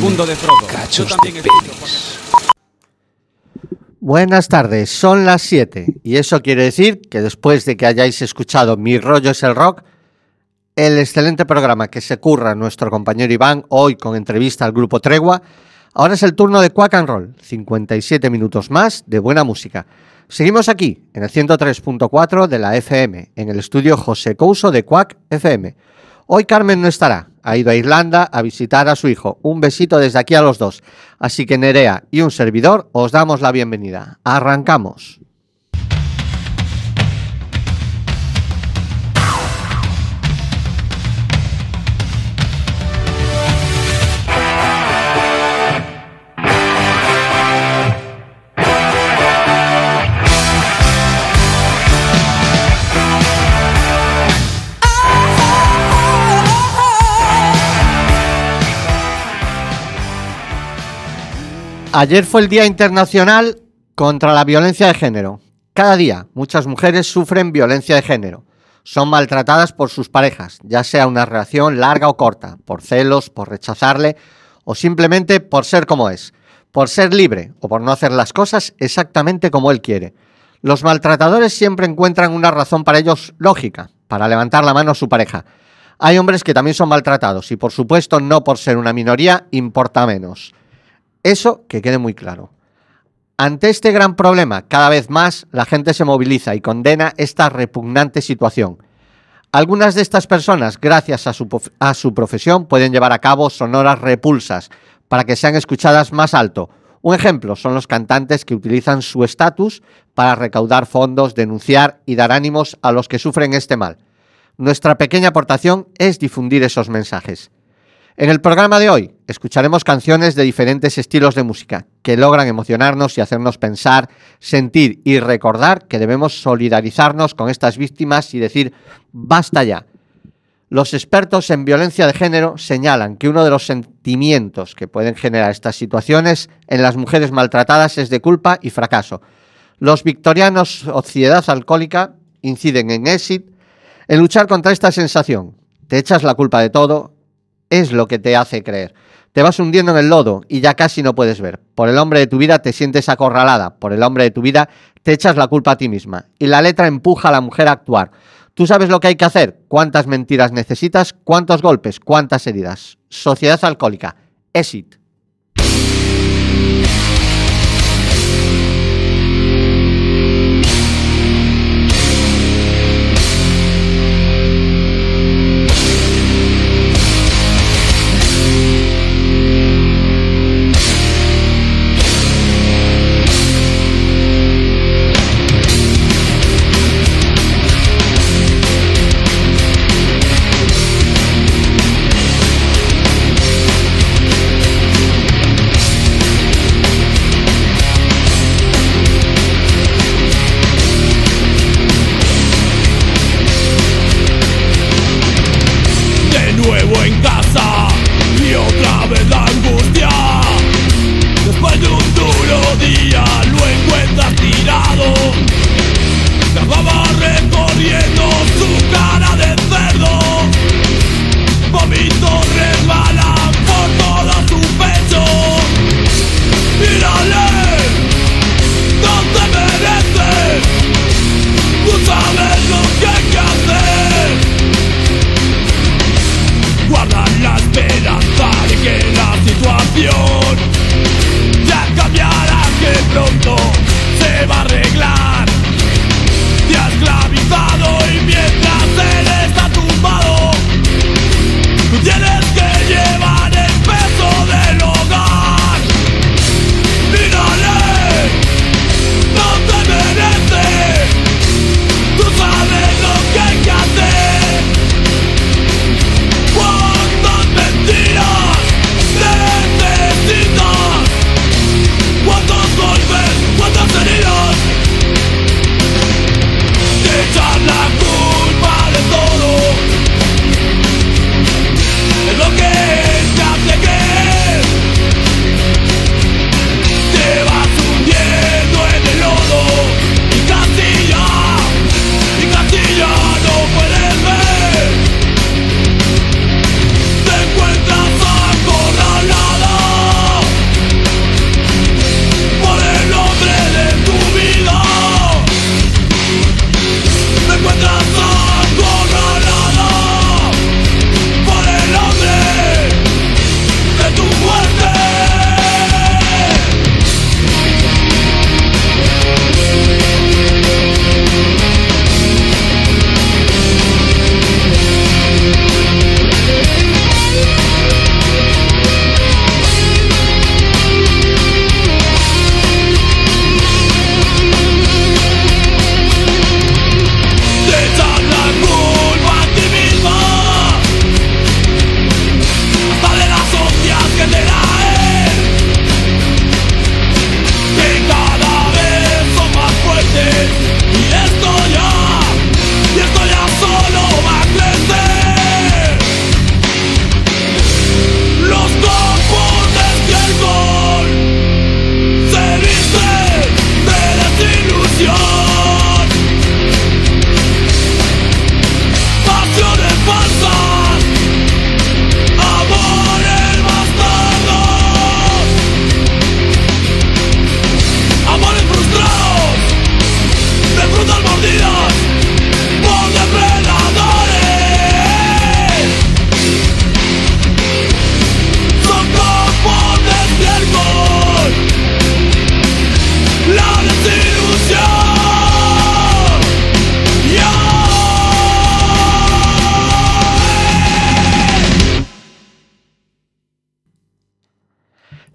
segundo de Frodo. Yo también he visto Buenas tardes, son las 7 y eso quiere decir que después de que hayáis escuchado Mi rollo es el rock, el excelente programa que se curra nuestro compañero Iván hoy con entrevista al grupo Tregua, ahora es el turno de Quack and Roll, 57 minutos más de buena música. Seguimos aquí en el 103.4 de la FM, en el estudio José Couso de Quack FM. Hoy Carmen no estará, ha ido a Irlanda a visitar a su hijo. Un besito desde aquí a los dos. Así que Nerea y un servidor os damos la bienvenida. Arrancamos. Ayer fue el Día Internacional contra la Violencia de Género. Cada día muchas mujeres sufren violencia de género. Son maltratadas por sus parejas, ya sea una relación larga o corta, por celos, por rechazarle o simplemente por ser como es, por ser libre o por no hacer las cosas exactamente como él quiere. Los maltratadores siempre encuentran una razón para ellos lógica, para levantar la mano a su pareja. Hay hombres que también son maltratados y por supuesto no por ser una minoría importa menos. Eso que quede muy claro. Ante este gran problema, cada vez más la gente se moviliza y condena esta repugnante situación. Algunas de estas personas, gracias a su, a su, profesión, pueden llevar a cabo sonoras repulsas para que sean escuchadas más alto. Un ejemplo son los cantantes que utilizan su estatus para recaudar fondos, denunciar y dar ánimos a los que sufren este mal. Nuestra pequeña aportación es difundir esos mensajes. En el programa de hoy escucharemos canciones de diferentes estilos de música que logran emocionarnos y hacernos pensar, sentir y recordar que debemos solidarizarnos con estas víctimas y decir basta ya. Los expertos en violencia de género señalan que uno de los sentimientos que pueden generar estas situaciones en las mujeres maltratadas es de culpa y fracaso. Los victorianos Sociedad Alcohólica inciden en Exit en luchar contra esta sensación. Te echas la culpa de todo, es lo que te hace creer. Te vas hundiendo en el lodo y ya casi no puedes ver. Por el hombre de tu vida te sientes acorralada, por el hombre de tu vida te echas la culpa a ti misma. Y la letra empuja a la mujer a actuar. Tú sabes lo que hay que hacer, cuántas mentiras necesitas, cuántos golpes, cuántas heridas. Sociedad alcohólica. Exit.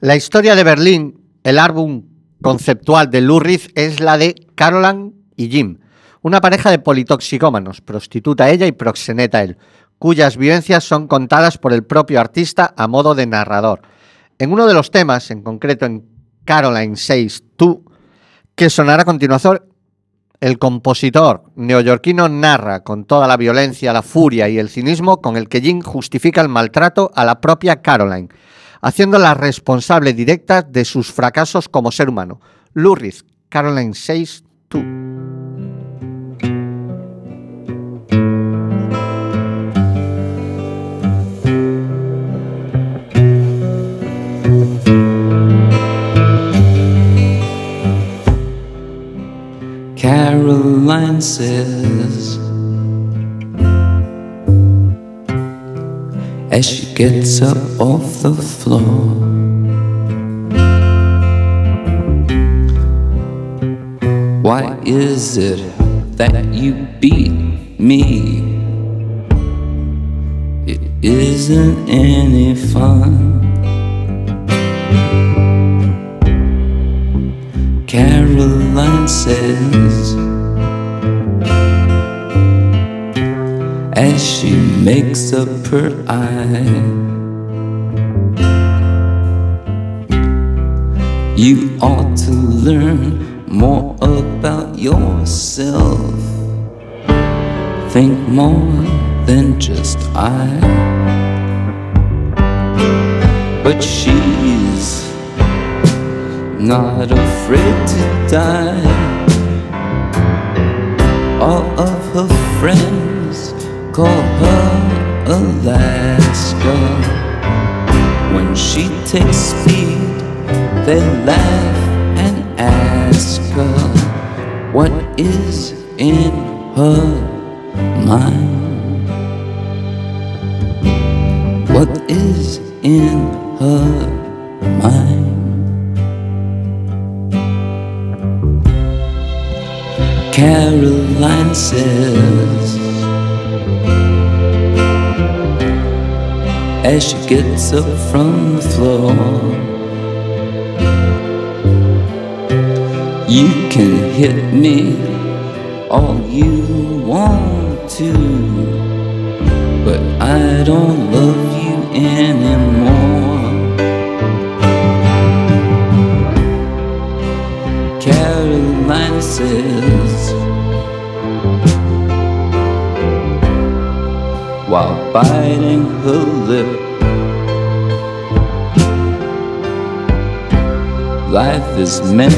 La historia de Berlín, el álbum conceptual de Lou es la de Caroline y Jim, una pareja de politoxicómanos, prostituta ella y proxeneta él, cuyas vivencias son contadas por el propio artista a modo de narrador. En uno de los temas, en concreto en Caroline 6 Tú, que sonará a continuación, el compositor neoyorquino narra con toda la violencia, la furia y el cinismo con el que Jim justifica el maltrato a la propia Caroline, haciéndola responsable directa de sus fracasos como ser humano. Lurris, Caroline 6 Tú. Caroline says as she gets up off the floor. Why is it that you beat me? It isn't any fun. Caroline says as she makes up her eye. You ought to learn more about yourself. Think more than just I. But she's not afraid to die. All of her friends call her Alaska. When she takes speed, they laugh and ask her what is in her mind. What is in her mind? Caroline says as she gets up from the floor. You can hit me all you want to, but I don't love you anymore. Caroline says, biting her lip. Life is meant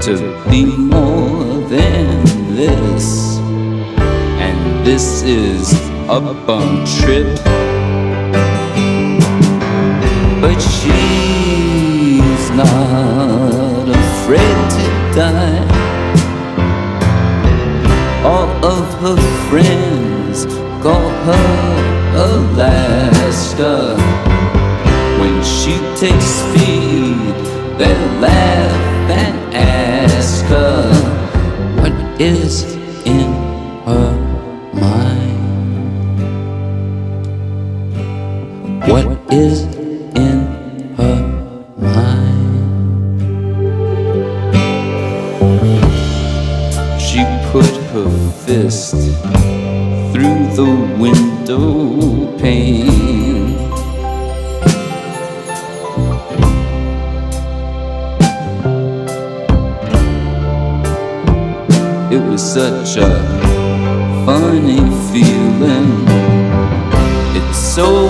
to be more than this, and this is a bum trip. But she's not afraid to die. All of her friends call her Alaska. When she takes feed, they laugh and ask her what is pane. It was such a funny feeling. It's so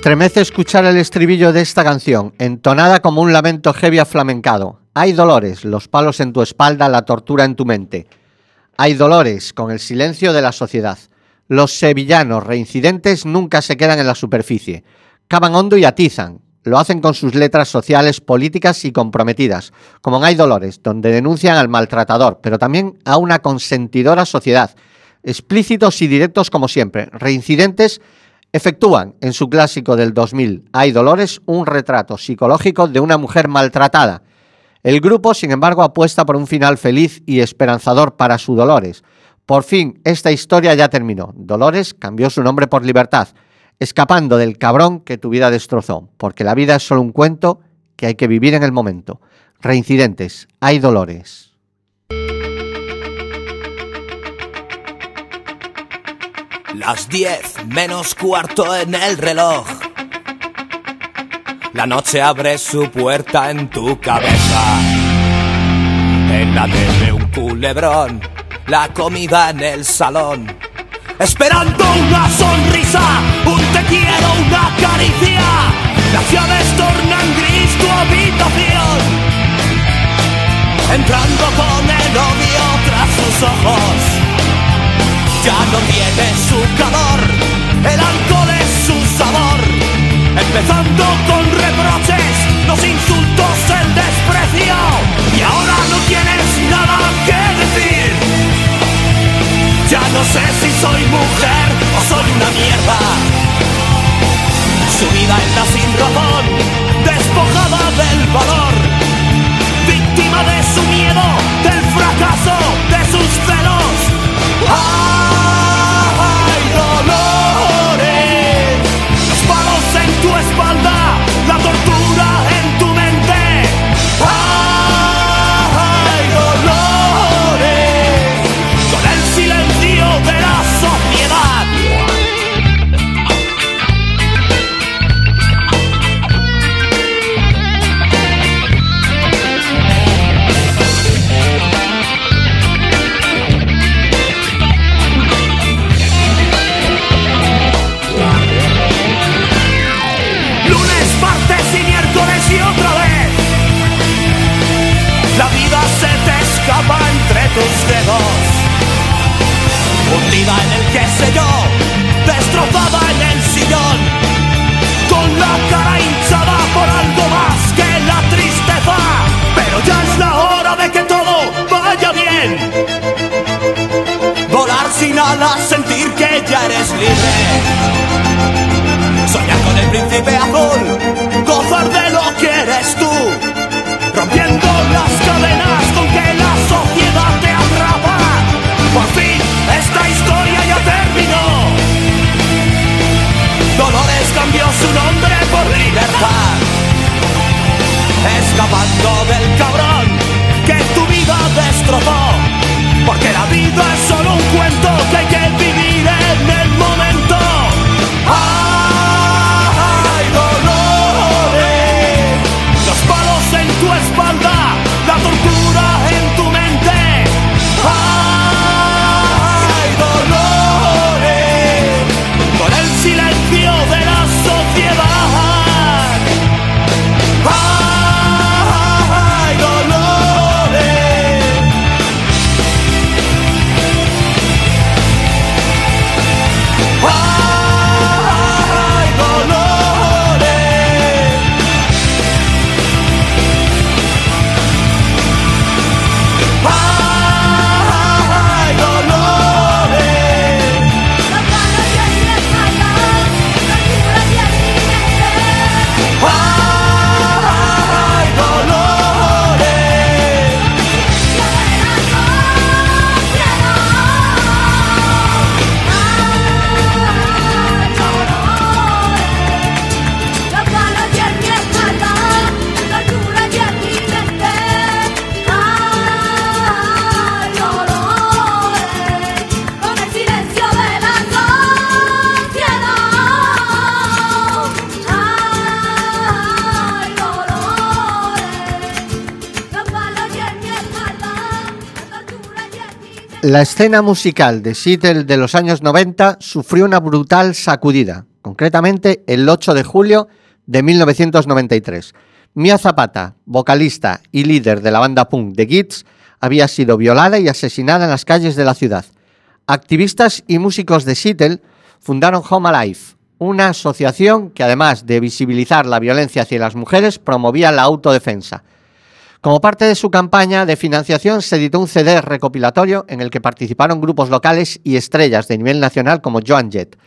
Estremece escuchar el estribillo de esta canción, entonada como un lamento heavy aflamencado. Hay dolores, los palos en tu espalda, la tortura en tu mente. Hay dolores con el silencio de la sociedad. Los sevillanos reincidentes nunca se quedan en la superficie. Cavan hondo y atizan. Lo hacen con sus letras sociales, políticas y comprometidas, como en Hay Dolores, donde denuncian al maltratador, pero también a una consentidora sociedad. Explícitos y directos como siempre. Reincidentes efectúan en su clásico del 2000, Hay Dolores, un retrato psicológico de una mujer maltratada. El grupo, sin embargo, apuesta por un final feliz y esperanzador para su Dolores. Por fin, esta historia ya terminó. Dolores cambió su nombre por Libertad, escapando del cabrón que tu vida destrozó, porque la vida es solo un cuento que hay que vivir en el momento. Reincidentes, hay dolores. Las 10 menos cuarto en el reloj. La noche abre su puerta en tu cabeza. En la tele un culebrón, la comida en el salón. Esperando una sonrisa, un te quiero, una caricia. Las llaves tornan gris tu habitación. Entrando con el odio tras sus ojos ya no tiene su calor, el alcohol es su sabor, empezando con reproches, los insultos, el desprecio, y ahora no tienes nada que decir. Ya no sé si soy mujer o soy una mierda. Subida en la sin razón, despojada del valor, víctima de su miedo, del fracaso, de sus celos. ¡Ay, espalda, la tortura tus dedos. Hundida en el qué sé yo, destrozada en el escapando del cabrón que tu vida destrozó. Porque la vida es solo un cuento que hay que vivir en el momento. ¡Ay, La escena musical de Seattle de los años 90 sufrió una brutal sacudida, concretamente el 8 de julio de 1993. Mia Zapata, vocalista y líder de la banda punk The Kids, había sido violada y asesinada en las calles de la ciudad. Activistas y músicos de Seattle fundaron Home Alive, una asociación que además de visibilizar la violencia hacia las mujeres, promovía la autodefensa. Como parte de su campaña de financiación se editó un CD recopilatorio en el que participaron grupos locales y estrellas de nivel nacional como Joan Jett.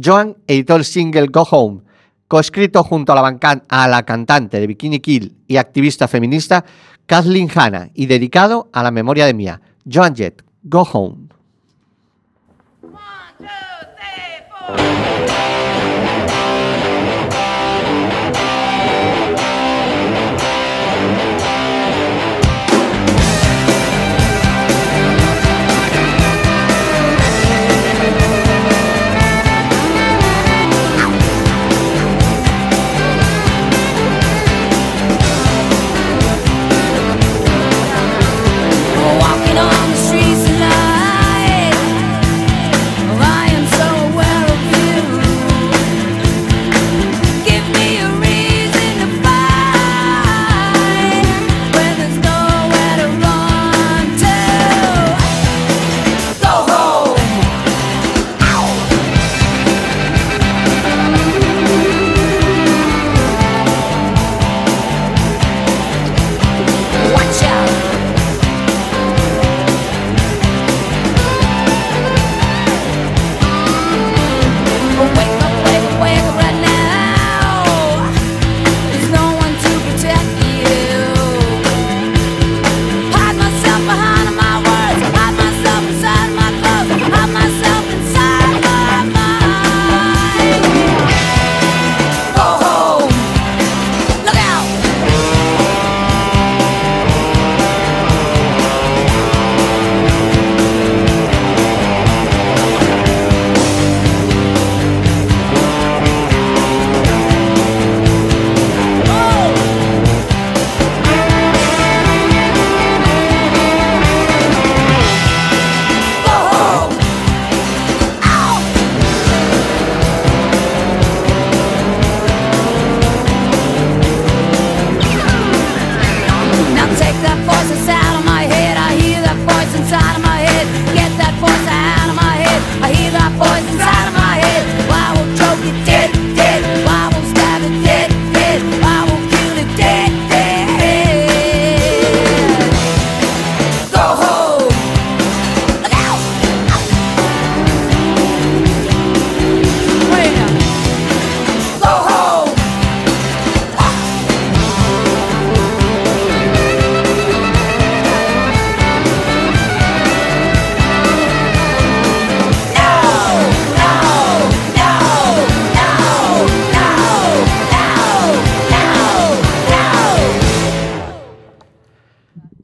Joan editó el single Go Home, coescrito junto a la, a la cantante de Bikini Kill y activista feminista Kathleen Hanna y dedicado a la memoria de Mia. Joan Jett, Go Home.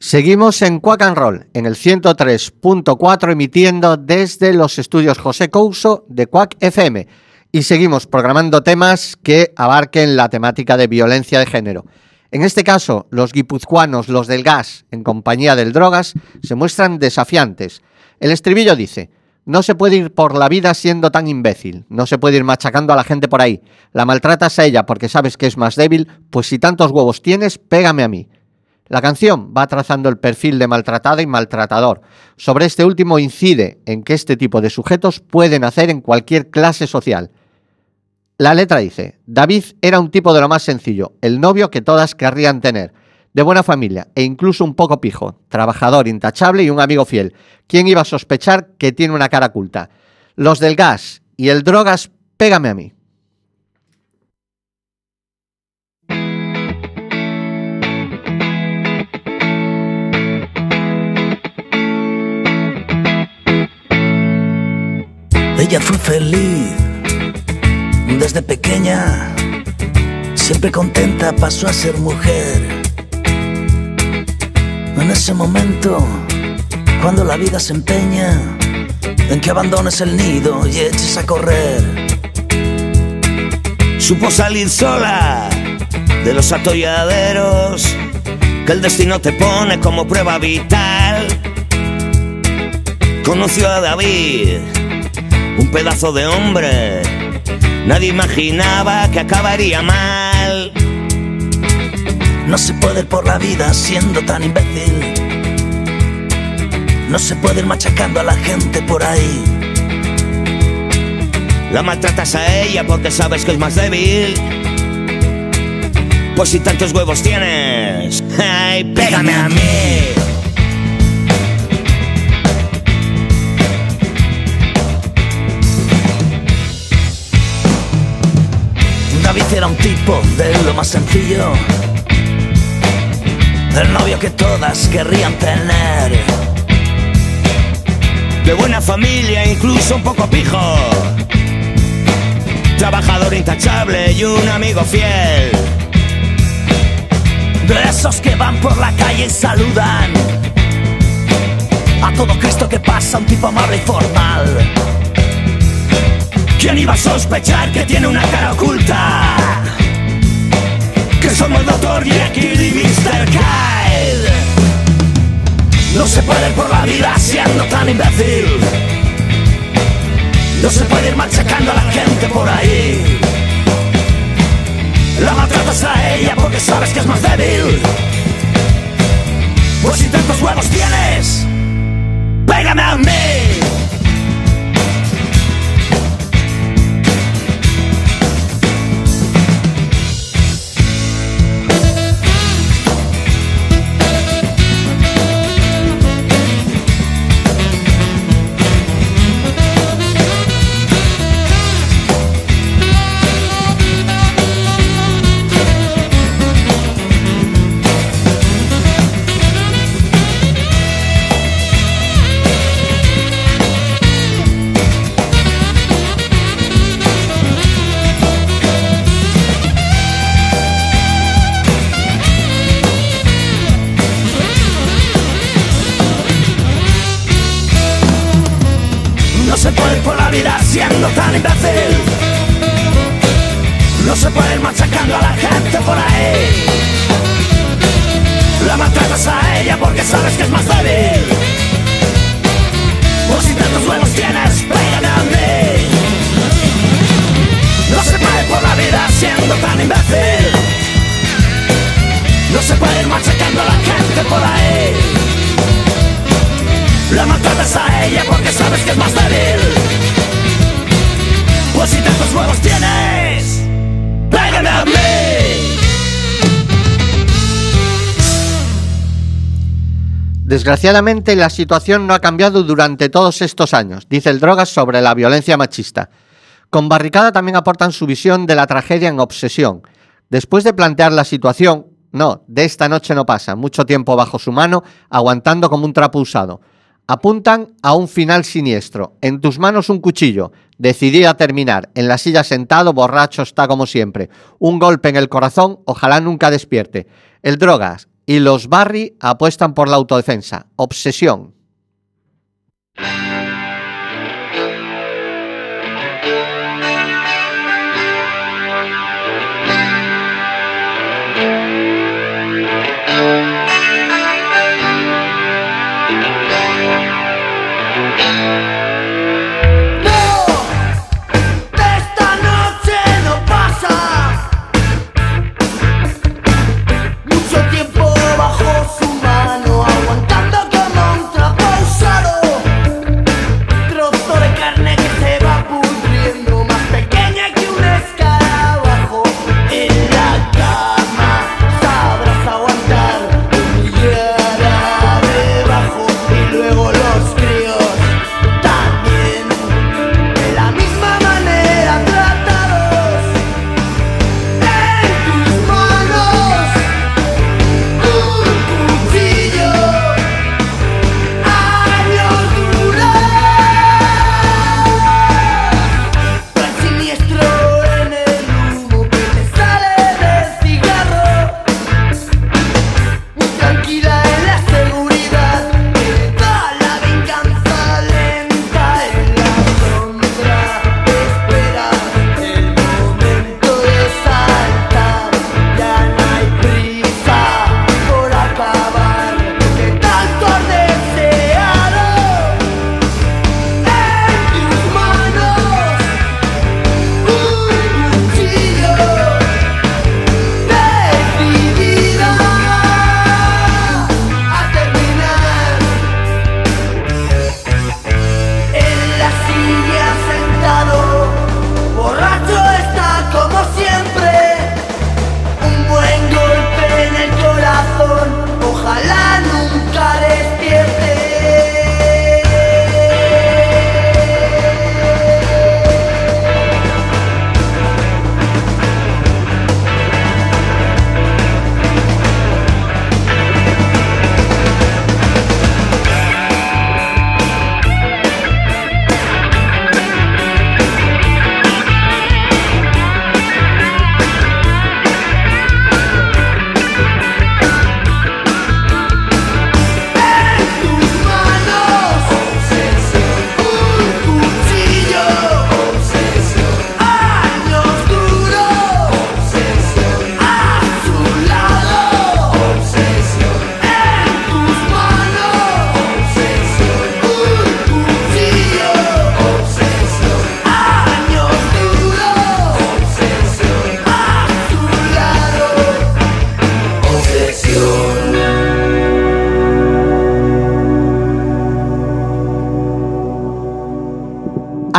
Seguimos en Quack and Roll, en el 103.4, emitiendo desde los estudios José Couso de Quack FM. Y seguimos programando temas que abarquen la temática de violencia de género. En este caso, los guipuzcoanos, los del gas, en compañía del drogas, se muestran desafiantes. El estribillo dice, no se puede ir por la vida siendo tan imbécil, no se puede ir machacando a la gente por ahí. La maltratas a ella porque sabes que es más débil, pues si tantos huevos tienes, pégame a mí. La canción va trazando el perfil de maltratada y maltratador. Sobre este último incide en que este tipo de sujetos pueden hacer en cualquier clase social. La letra dice, David era un tipo de lo más sencillo, el novio que todas querrían tener, de buena familia e incluso un poco pijo, trabajador, intachable y un amigo fiel. ¿Quién iba a sospechar que tiene una cara oculta? Los del gas y el drogas, pégame a mí. Ella fue feliz desde pequeña, siempre contenta pasó a ser mujer. En ese momento, cuando la vida se empeña en que abandones el nido y eches a correr, Supo salir sola de los atolladeros que el destino te pone como prueba vital. Conoció a David, un pedazo de hombre. Nadie imaginaba que acabaría mal. no se puede ir por la vida siendo tan imbécil. No se puede ir machacando a la gente por ahí. La maltratas a ella porque sabes que es más débil. Pues si tantos huevos tienes, ay, pégame a mí. Un tipo de lo más sencillo. El novio que todas querrían tener. De buena familia, incluso un poco pijo. Trabajador intachable y un amigo fiel. De esos que van por la calle y saludan. A todo Cristo que pasa, un tipo amable y formal. ¿Quién iba a sospechar que tiene una cara oculta? Que somos el Dr. Jekyll y Mr. Hyde. No se puede ir por la vida siendo tan imbécil. No se puede ir machacando a la gente por ahí. La maltratas a ella porque sabes que es más débil. Pues si tantos huevos tienes, pégame a mí. Desgraciadamente, la situación no ha cambiado durante todos estos años, dice el Drogas sobre la violencia machista. Con Barricada también aportan su visión de la tragedia en Obsesión. Después de plantear la situación, no, de esta noche no pasa, mucho tiempo bajo su mano, aguantando como un trapo usado. Apuntan a un final siniestro. En tus manos un cuchillo. Decidida a terminar. En la silla sentado, borracho está como siempre. Un golpe en el corazón, ojalá nunca despierte. El Drogas y los Barry apuestan por la autodefensa. Obsesión.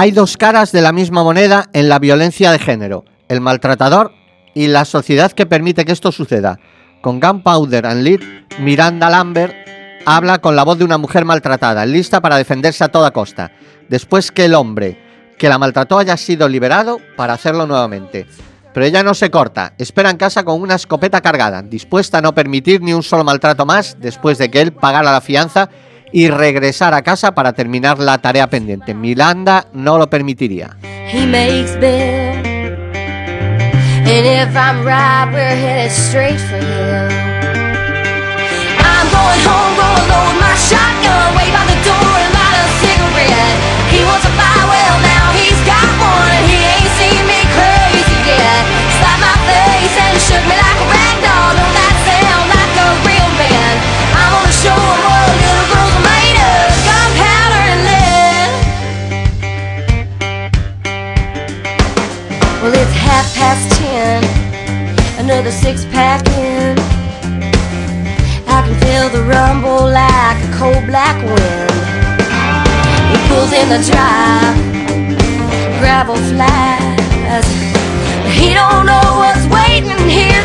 Hay dos caras de la misma moneda en la violencia de género, el maltratador y la sociedad que permite que esto suceda. Con Gunpowder and Lead, Miranda Lambert habla con la voz de una mujer maltratada, lista para defenderse a toda costa, después que el hombre que la maltrató haya sido liberado para hacerlo nuevamente. Pero ella no se corta, espera en casa con una escopeta cargada, dispuesta a no permitir ni un solo maltrato más después de que él pagara la fianza y regresar a casa para terminar la tarea pendiente. Miranda no lo permitiría. Another six pack in. I can feel the rumble like a cold black wind. He pulls in the drive, gravel flies. He don't know what's waiting here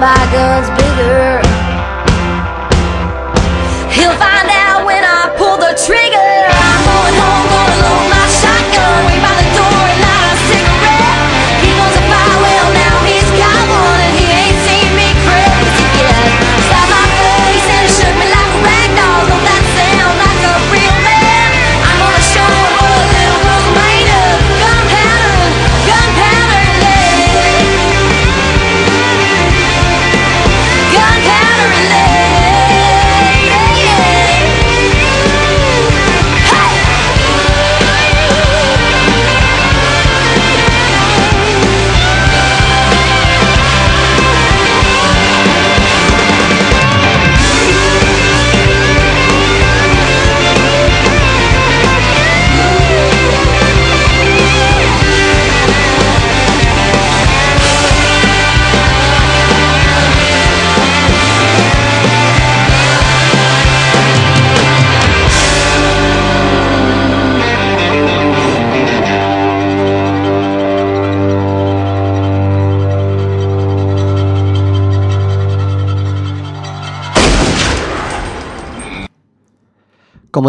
bygones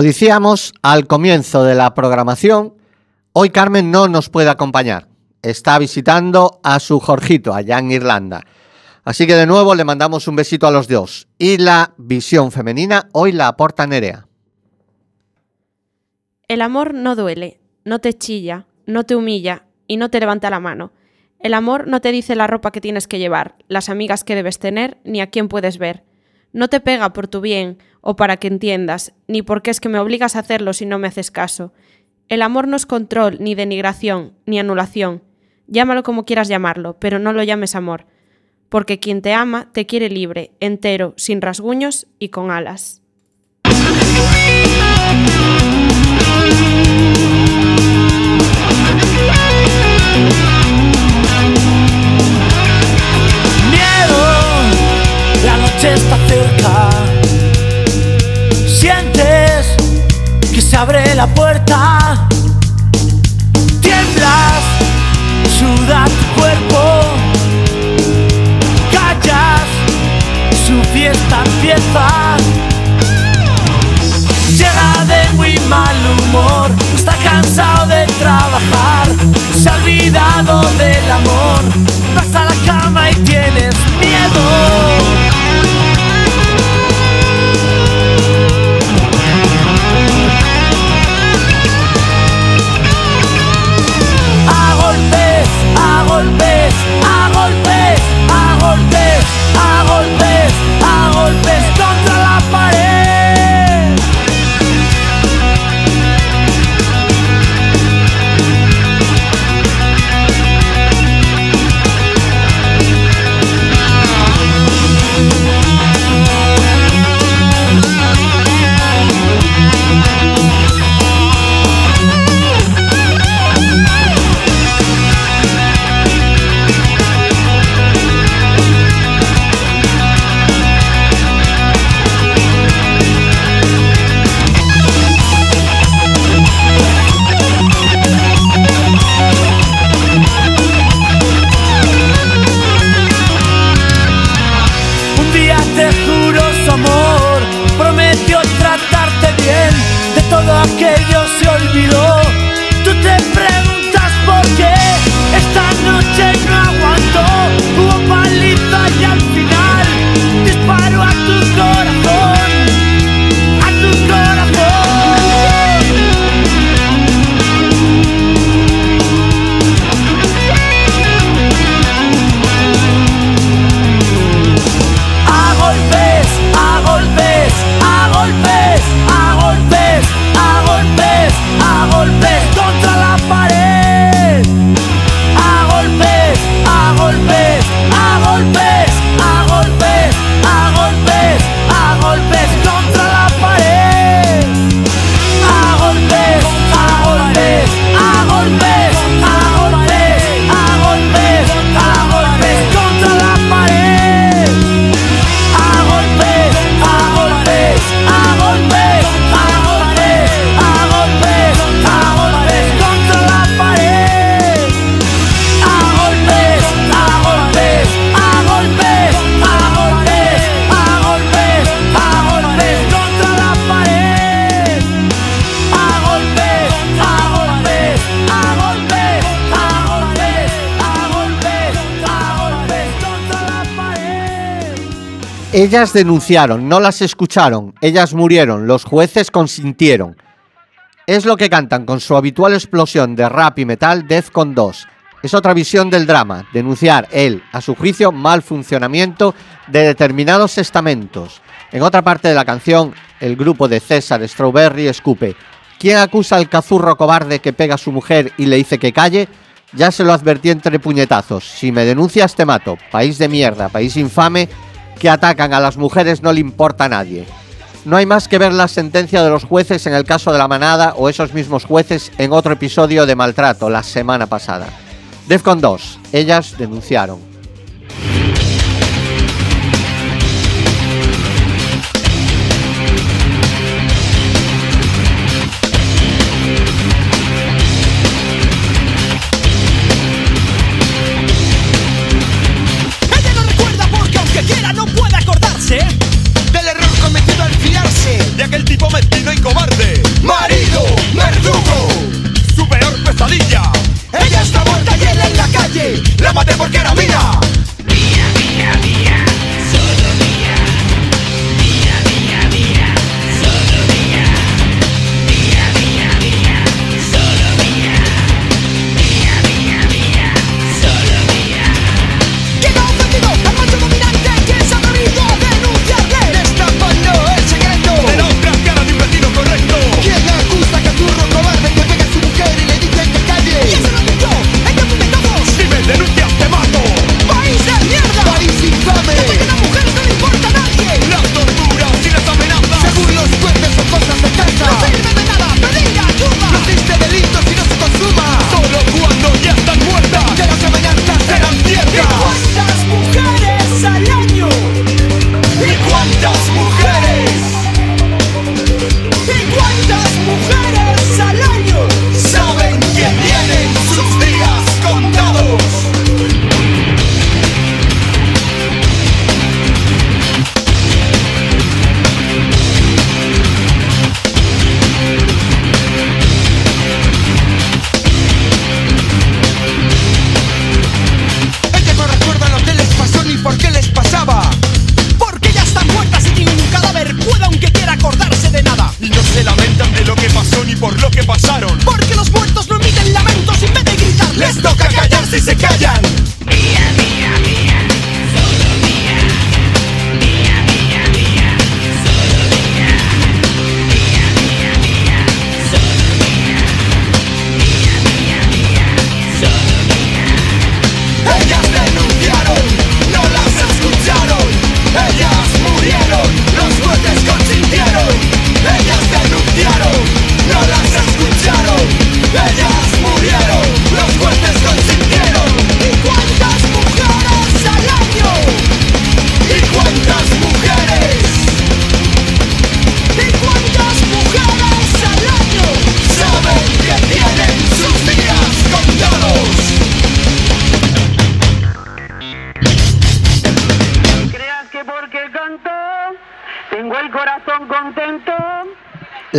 Como decíamos al comienzo de la programación, hoy Carmen no nos puede acompañar. Está visitando a su Jorgito allá en Irlanda. Así que de nuevo le mandamos un besito a los dos. Y la visión femenina hoy la aporta Nerea. El amor no duele, no te chilla, no te humilla y no te levanta la mano. El amor no te dice la ropa que tienes que llevar, las amigas que debes tener, ni a quién puedes ver. No te pega por tu bien o para que entiendas, ni porque es que me obligas a hacerlo si no me haces caso. El amor no es control, ni denigración, ni anulación. Llámalo como quieras llamarlo, pero no lo llames amor. Porque quien te ama te quiere libre, entero, sin rasguños y con alas. Noche está cerca. Sientes que se abre la puerta. Tiemblas, suda tu cuerpo. Callas, su fiesta empieza. Llega de muy mal humor, está cansado de trabajar, se ha olvidado del amor, vas a la cama y tienes miedo. Golpes, a golpes, a golpes, a golpes, a golpes Ellas denunciaron, no las escucharon, ellas murieron, los jueces consintieron. Es lo que cantan con su habitual explosión de rap y metal Defcon 2. Es otra visión del drama, denunciar el, a su juicio, mal funcionamiento de determinados estamentos. En otra parte de la canción, el grupo de César Strawberry escupe. ¿Quién acusa al cazurro cobarde que pega a su mujer y le dice que calle? Ya se lo advertí entre puñetazos. Si me denuncias te mato. País de mierda, país infame que atacan a las mujeres no le importa a nadie. No hay más que ver la sentencia de los jueces en el caso de la manada o esos mismos jueces en otro episodio de maltrato la semana pasada. Defcon 2, ellas denunciaron.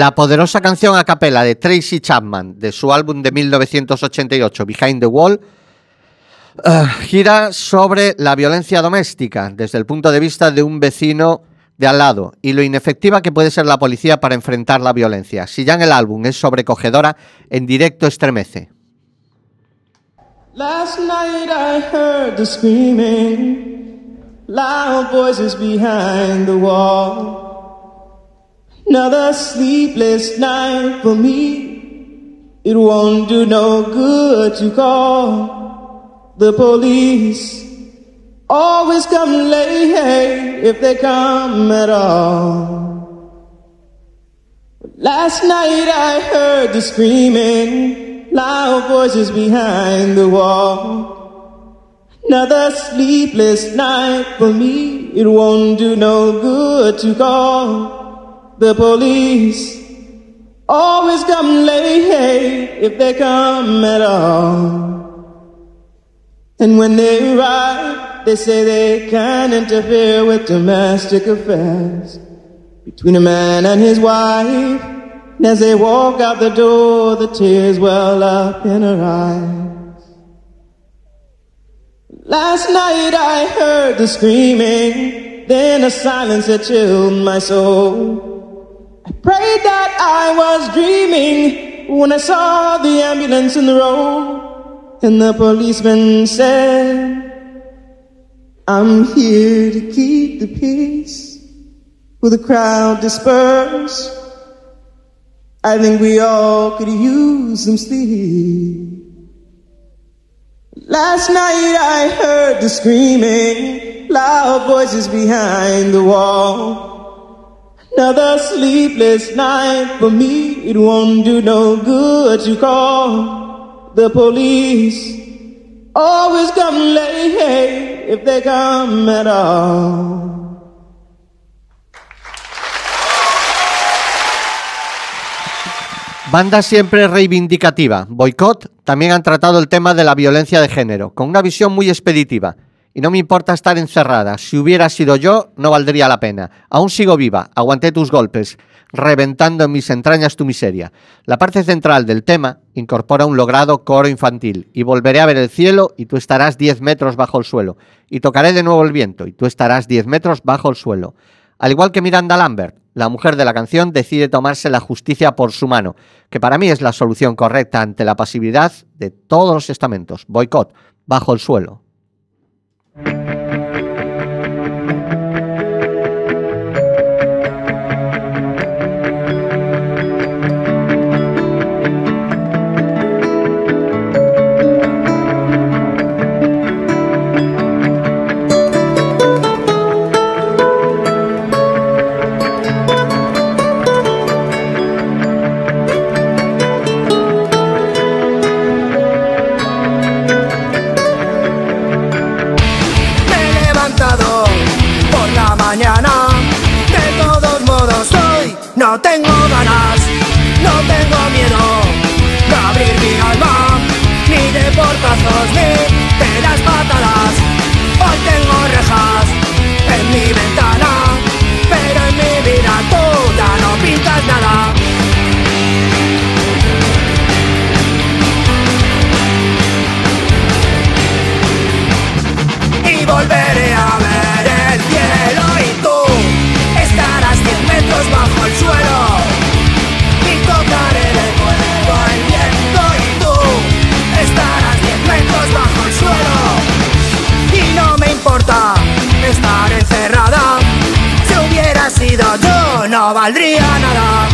La poderosa canción a capela de Tracy Chapman de su álbum de 1988, Behind the Wall, eh, gira sobre la violencia doméstica desde el punto de vista de un vecino de al lado y lo inefectiva que puede ser la policía para enfrentar la violencia. Si ya en el álbum es sobrecogedora, en directo estremece. Last night I heard the screaming, loud voices behind the wall. Another sleepless night for me. It won't do no good to call the police. Always come late if they come at all. Last night I heard the screaming, loud voices behind the wall. Another sleepless night for me. It won't do no good to call the police. Always come late if they come at all. And when they arrive, they say they can't interfere with domestic affairs between a man and his wife. And as they walk out the door, the tears well up in her eyes. Last night I heard the screaming, then a silence that chilled my soul. I prayed that I was dreaming when I saw the ambulance in the road. And the policeman said, I'm here to keep the peace. Will the crowd disperse? I think we all could use some sleep. Last night I heard the screaming, loud voices behind the wall. Another sleepless night for me. It won't do no good to call the police. Always come late if they come at all. Banda siempre reivindicativa, Boicot, también han tratado el tema de la violencia de género, con una visión muy expeditiva. Y no me importa estar encerrada, si hubiera sido yo, no valdría la pena. Aún sigo viva, aguanté tus golpes, reventando en mis entrañas tu miseria. La parte central del tema incorpora un logrado coro infantil, y volveré a ver el cielo y tú estarás 10 metros bajo el suelo, y tocaré de nuevo el viento y tú estarás 10 metros bajo el suelo. Al igual que Miranda Lambert, la mujer de la canción decide tomarse la justicia por su mano, que para mí es la solución correcta ante la pasividad de todos los estamentos. Boicot, bajo el suelo. Yo no valdría nada.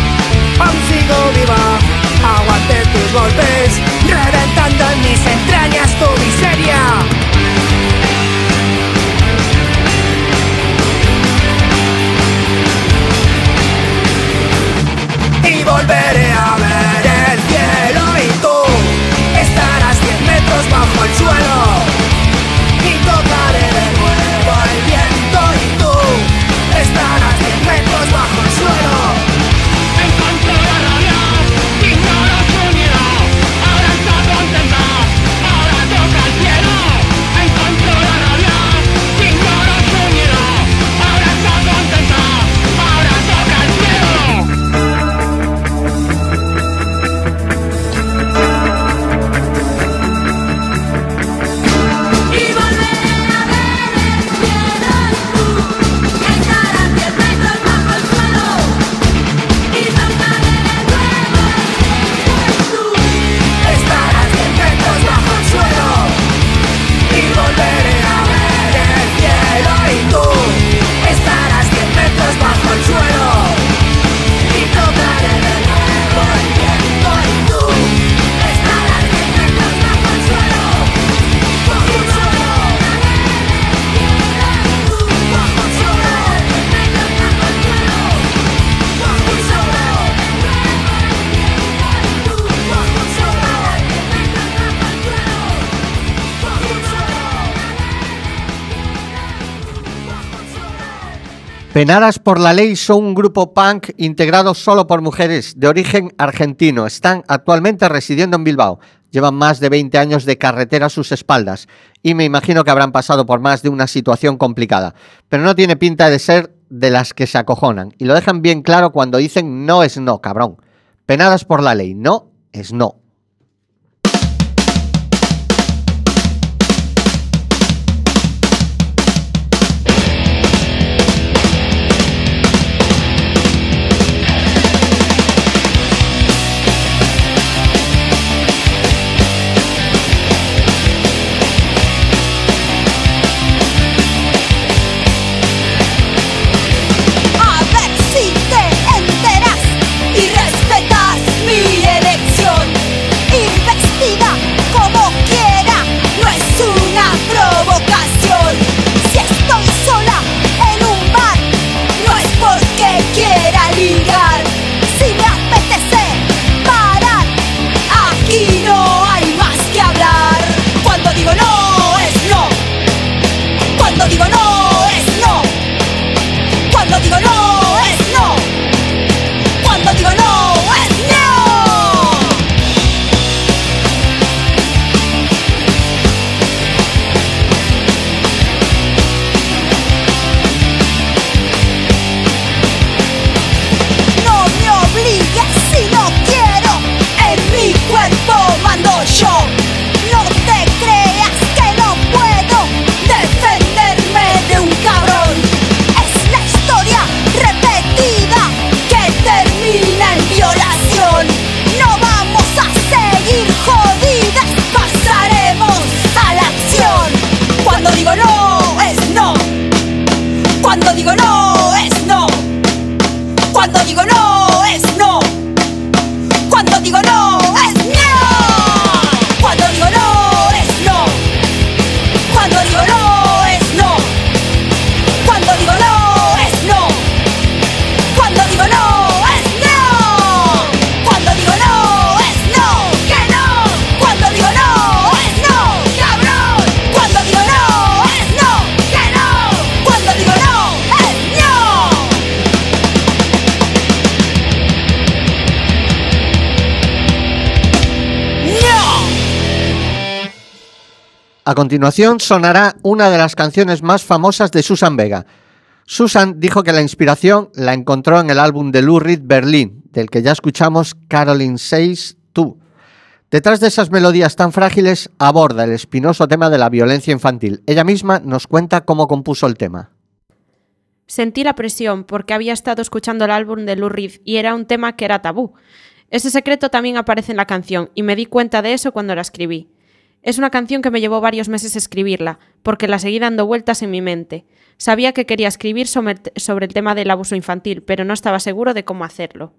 Aún sigo viva aguanté tus golpes reventando en mis entrañas tu miseria. Y volveré a ver el cielo y tú estarás 10 metros bajo el suelo Penadas por la Ley son un grupo punk integrado solo por mujeres de origen argentino. Están actualmente residiendo en Bilbao. Llevan más de 20 años de carretera a sus espaldas y me imagino que habrán pasado por más de una situación complicada. Pero no tiene pinta de ser de las que se acojonan. Y lo dejan bien claro cuando dicen no es no, cabrón. Penadas por la ley, no es no. Continuación sonará una de las canciones más famosas de Susan Vega. Susan dijo que la inspiración la encontró en el álbum de Lou Reed Berlin, del que ya escuchamos Caroline Says Tú. Detrás de esas melodías tan frágiles aborda el espinoso tema de la violencia infantil. Ella misma nos cuenta cómo compuso el tema. Sentí la presión porque había estado escuchando el álbum de Lou Reed y era un tema que era tabú. Ese secreto también aparece en la canción y me di cuenta de eso cuando la escribí. Es una canción que me llevó varios meses escribirla, porque la seguí dando vueltas en mi mente. Sabía que quería escribir sobre el tema del abuso infantil, pero no estaba seguro de cómo hacerlo.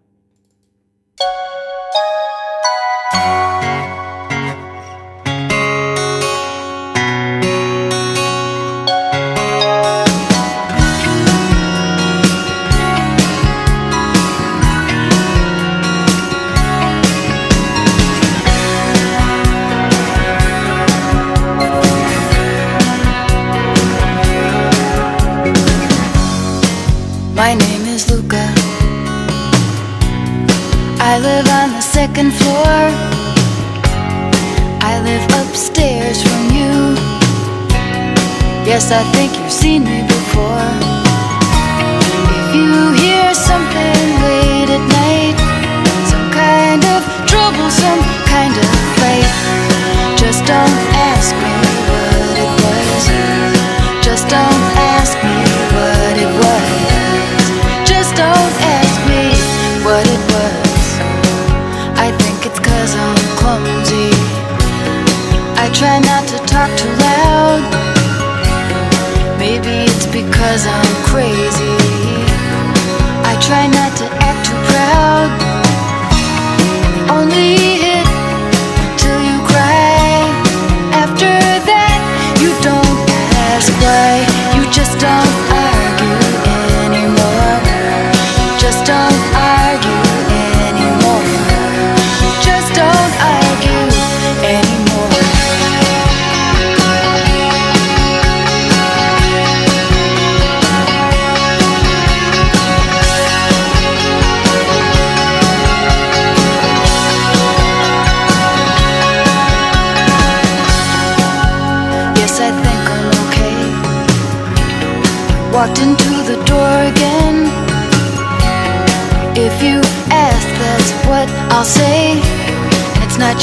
Second floor. I live upstairs from you. Yes, I think you've seen me before. If you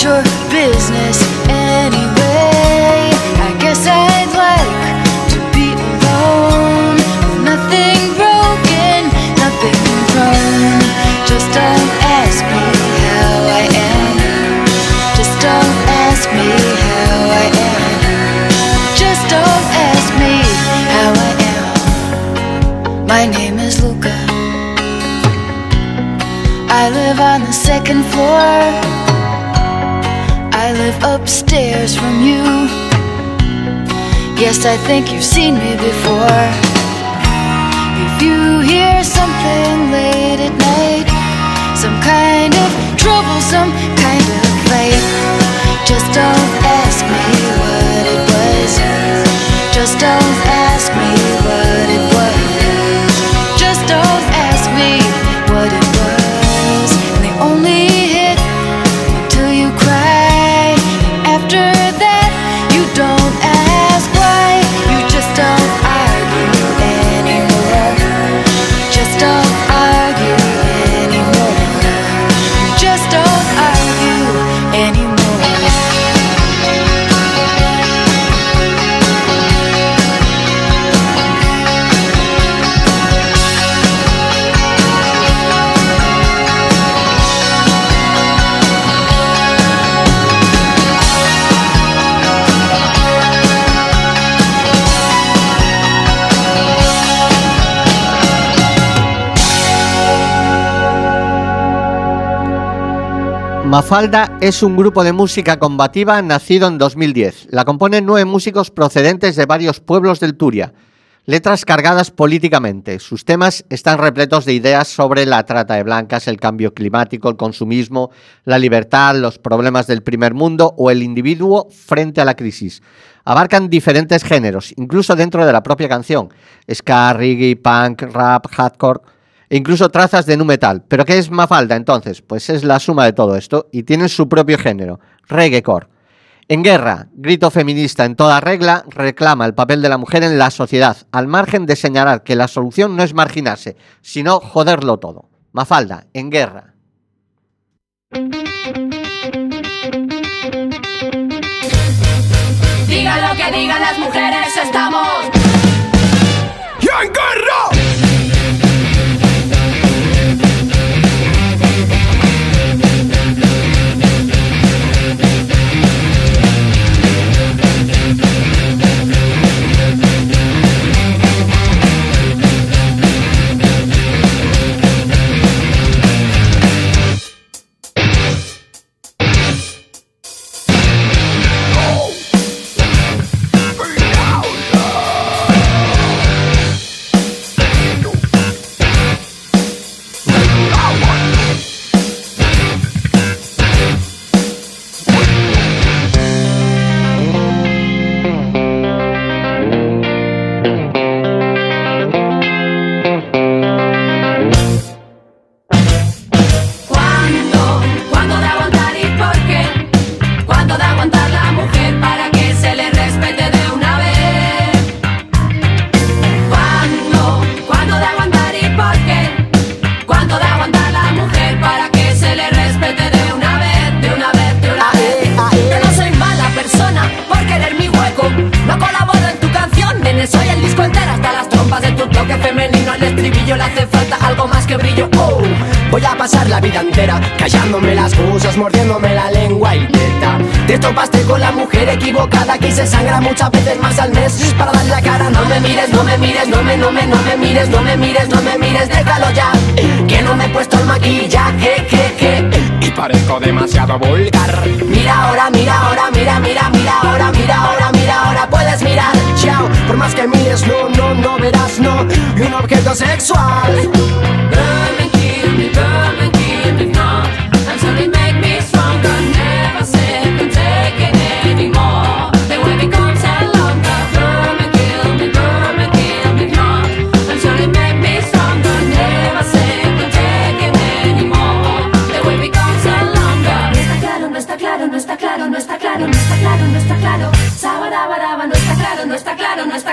your business anyway. I guess I'd like to be alone. With nothing broken, nothing wrong. Just don't ask me how I am. Just don't ask me how I am. Just don't ask me how I am. My name is Luca. I live on the second floor. Live upstairs from you. Yes, I think you've seen me before. If you hear something late at night, some kind of trouble, Mafalda es un grupo de música combativa nacido en 2010. La componen nueve músicos procedentes de varios pueblos del Turia. Letras cargadas políticamente. Sus temas están repletos de ideas sobre la trata de blancas, el cambio climático, el consumismo, la libertad, los problemas del primer mundo o el individuo frente a la crisis. Abarcan diferentes géneros, incluso dentro de la propia canción. Ska, reggae, punk, rap, hardcore e incluso trazas de nu metal. ¿Pero qué es Mafalda entonces? Pues es la suma de todo esto y tienen su propio género, reggaecore. En guerra, grito feminista en toda regla, reclama el papel de la mujer en la sociedad, al margen de señalar que la solución no es marginarse, sino joderlo todo. Mafalda, en guerra. Digan lo que digan las mujeres, estamos. ¡Y en guerra! Pasar la vida entera callándome las cosas, mordiéndome la lengua y teta. Te topaste con la mujer equivocada, aquí se sangra muchas veces más al mes para dar la cara. No me mires, no me mires, no me, no me, no me mires, no me mires, no me mires, déjalo ya. Que no me he puesto el maquillaje, que, que. Y parezco demasiado vulgar. Mira ahora, mira ahora, mira, mira, mira ahora, mira ahora, mira ahora, puedes mirar. Chao, por más que mires, no, no, no verás, no, un objeto sexual. Burn me,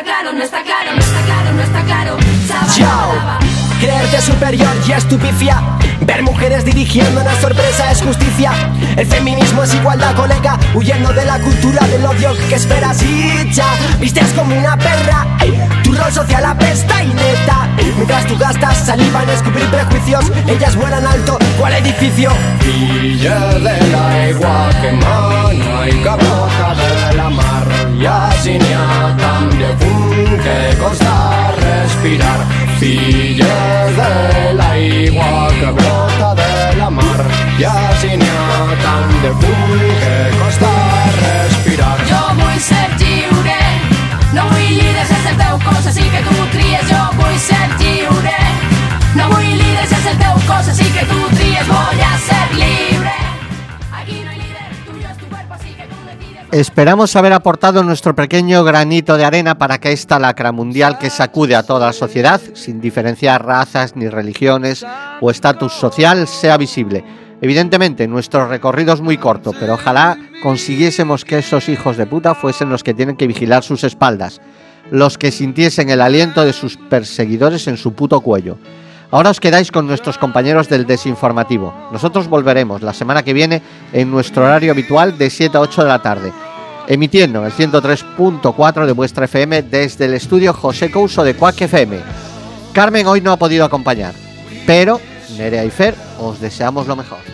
claro, no está claro. No está claro, no está claro, no está claro, no está claro, no está claro, no está claro. superior y estupifia. Ver mujeres dirigiendo una sorpresa es justicia. El feminismo es igualdad, colega, huyendo de la cultura del odio que esperas y ya. Vistes como una perra, tu rol social apesta y neta. Mientras tú gastas saliva en descubrir prejuicios, ellas vuelan alto, ¿cuál edificio? Filla de l'aigua que mana i que brota de la mar i així Cũng. Esperamos haber aportado nuestro pequeño granito de arena para que esta lacra mundial que sacude a toda la sociedad, sin diferenciar razas ni religiones o estatus social, sea visible. Evidentemente, nuestro recorrido es muy corto, pero ojalá consiguiésemos que esos hijos de puta fuesen los que tienen que vigilar sus espaldas, los que sintiesen el aliento de sus perseguidores en su puto cuello. Ahora os quedáis con nuestros compañeros del desinformativo. Nosotros volveremos la semana que viene en nuestro horario habitual de 7 a 8 de la tarde, emitiendo en el 103.4 de vuestra FM desde el estudio José Couso de Cuac FM. Carmen hoy no ha podido acompañar, pero Nerea y Fer os deseamos lo mejor.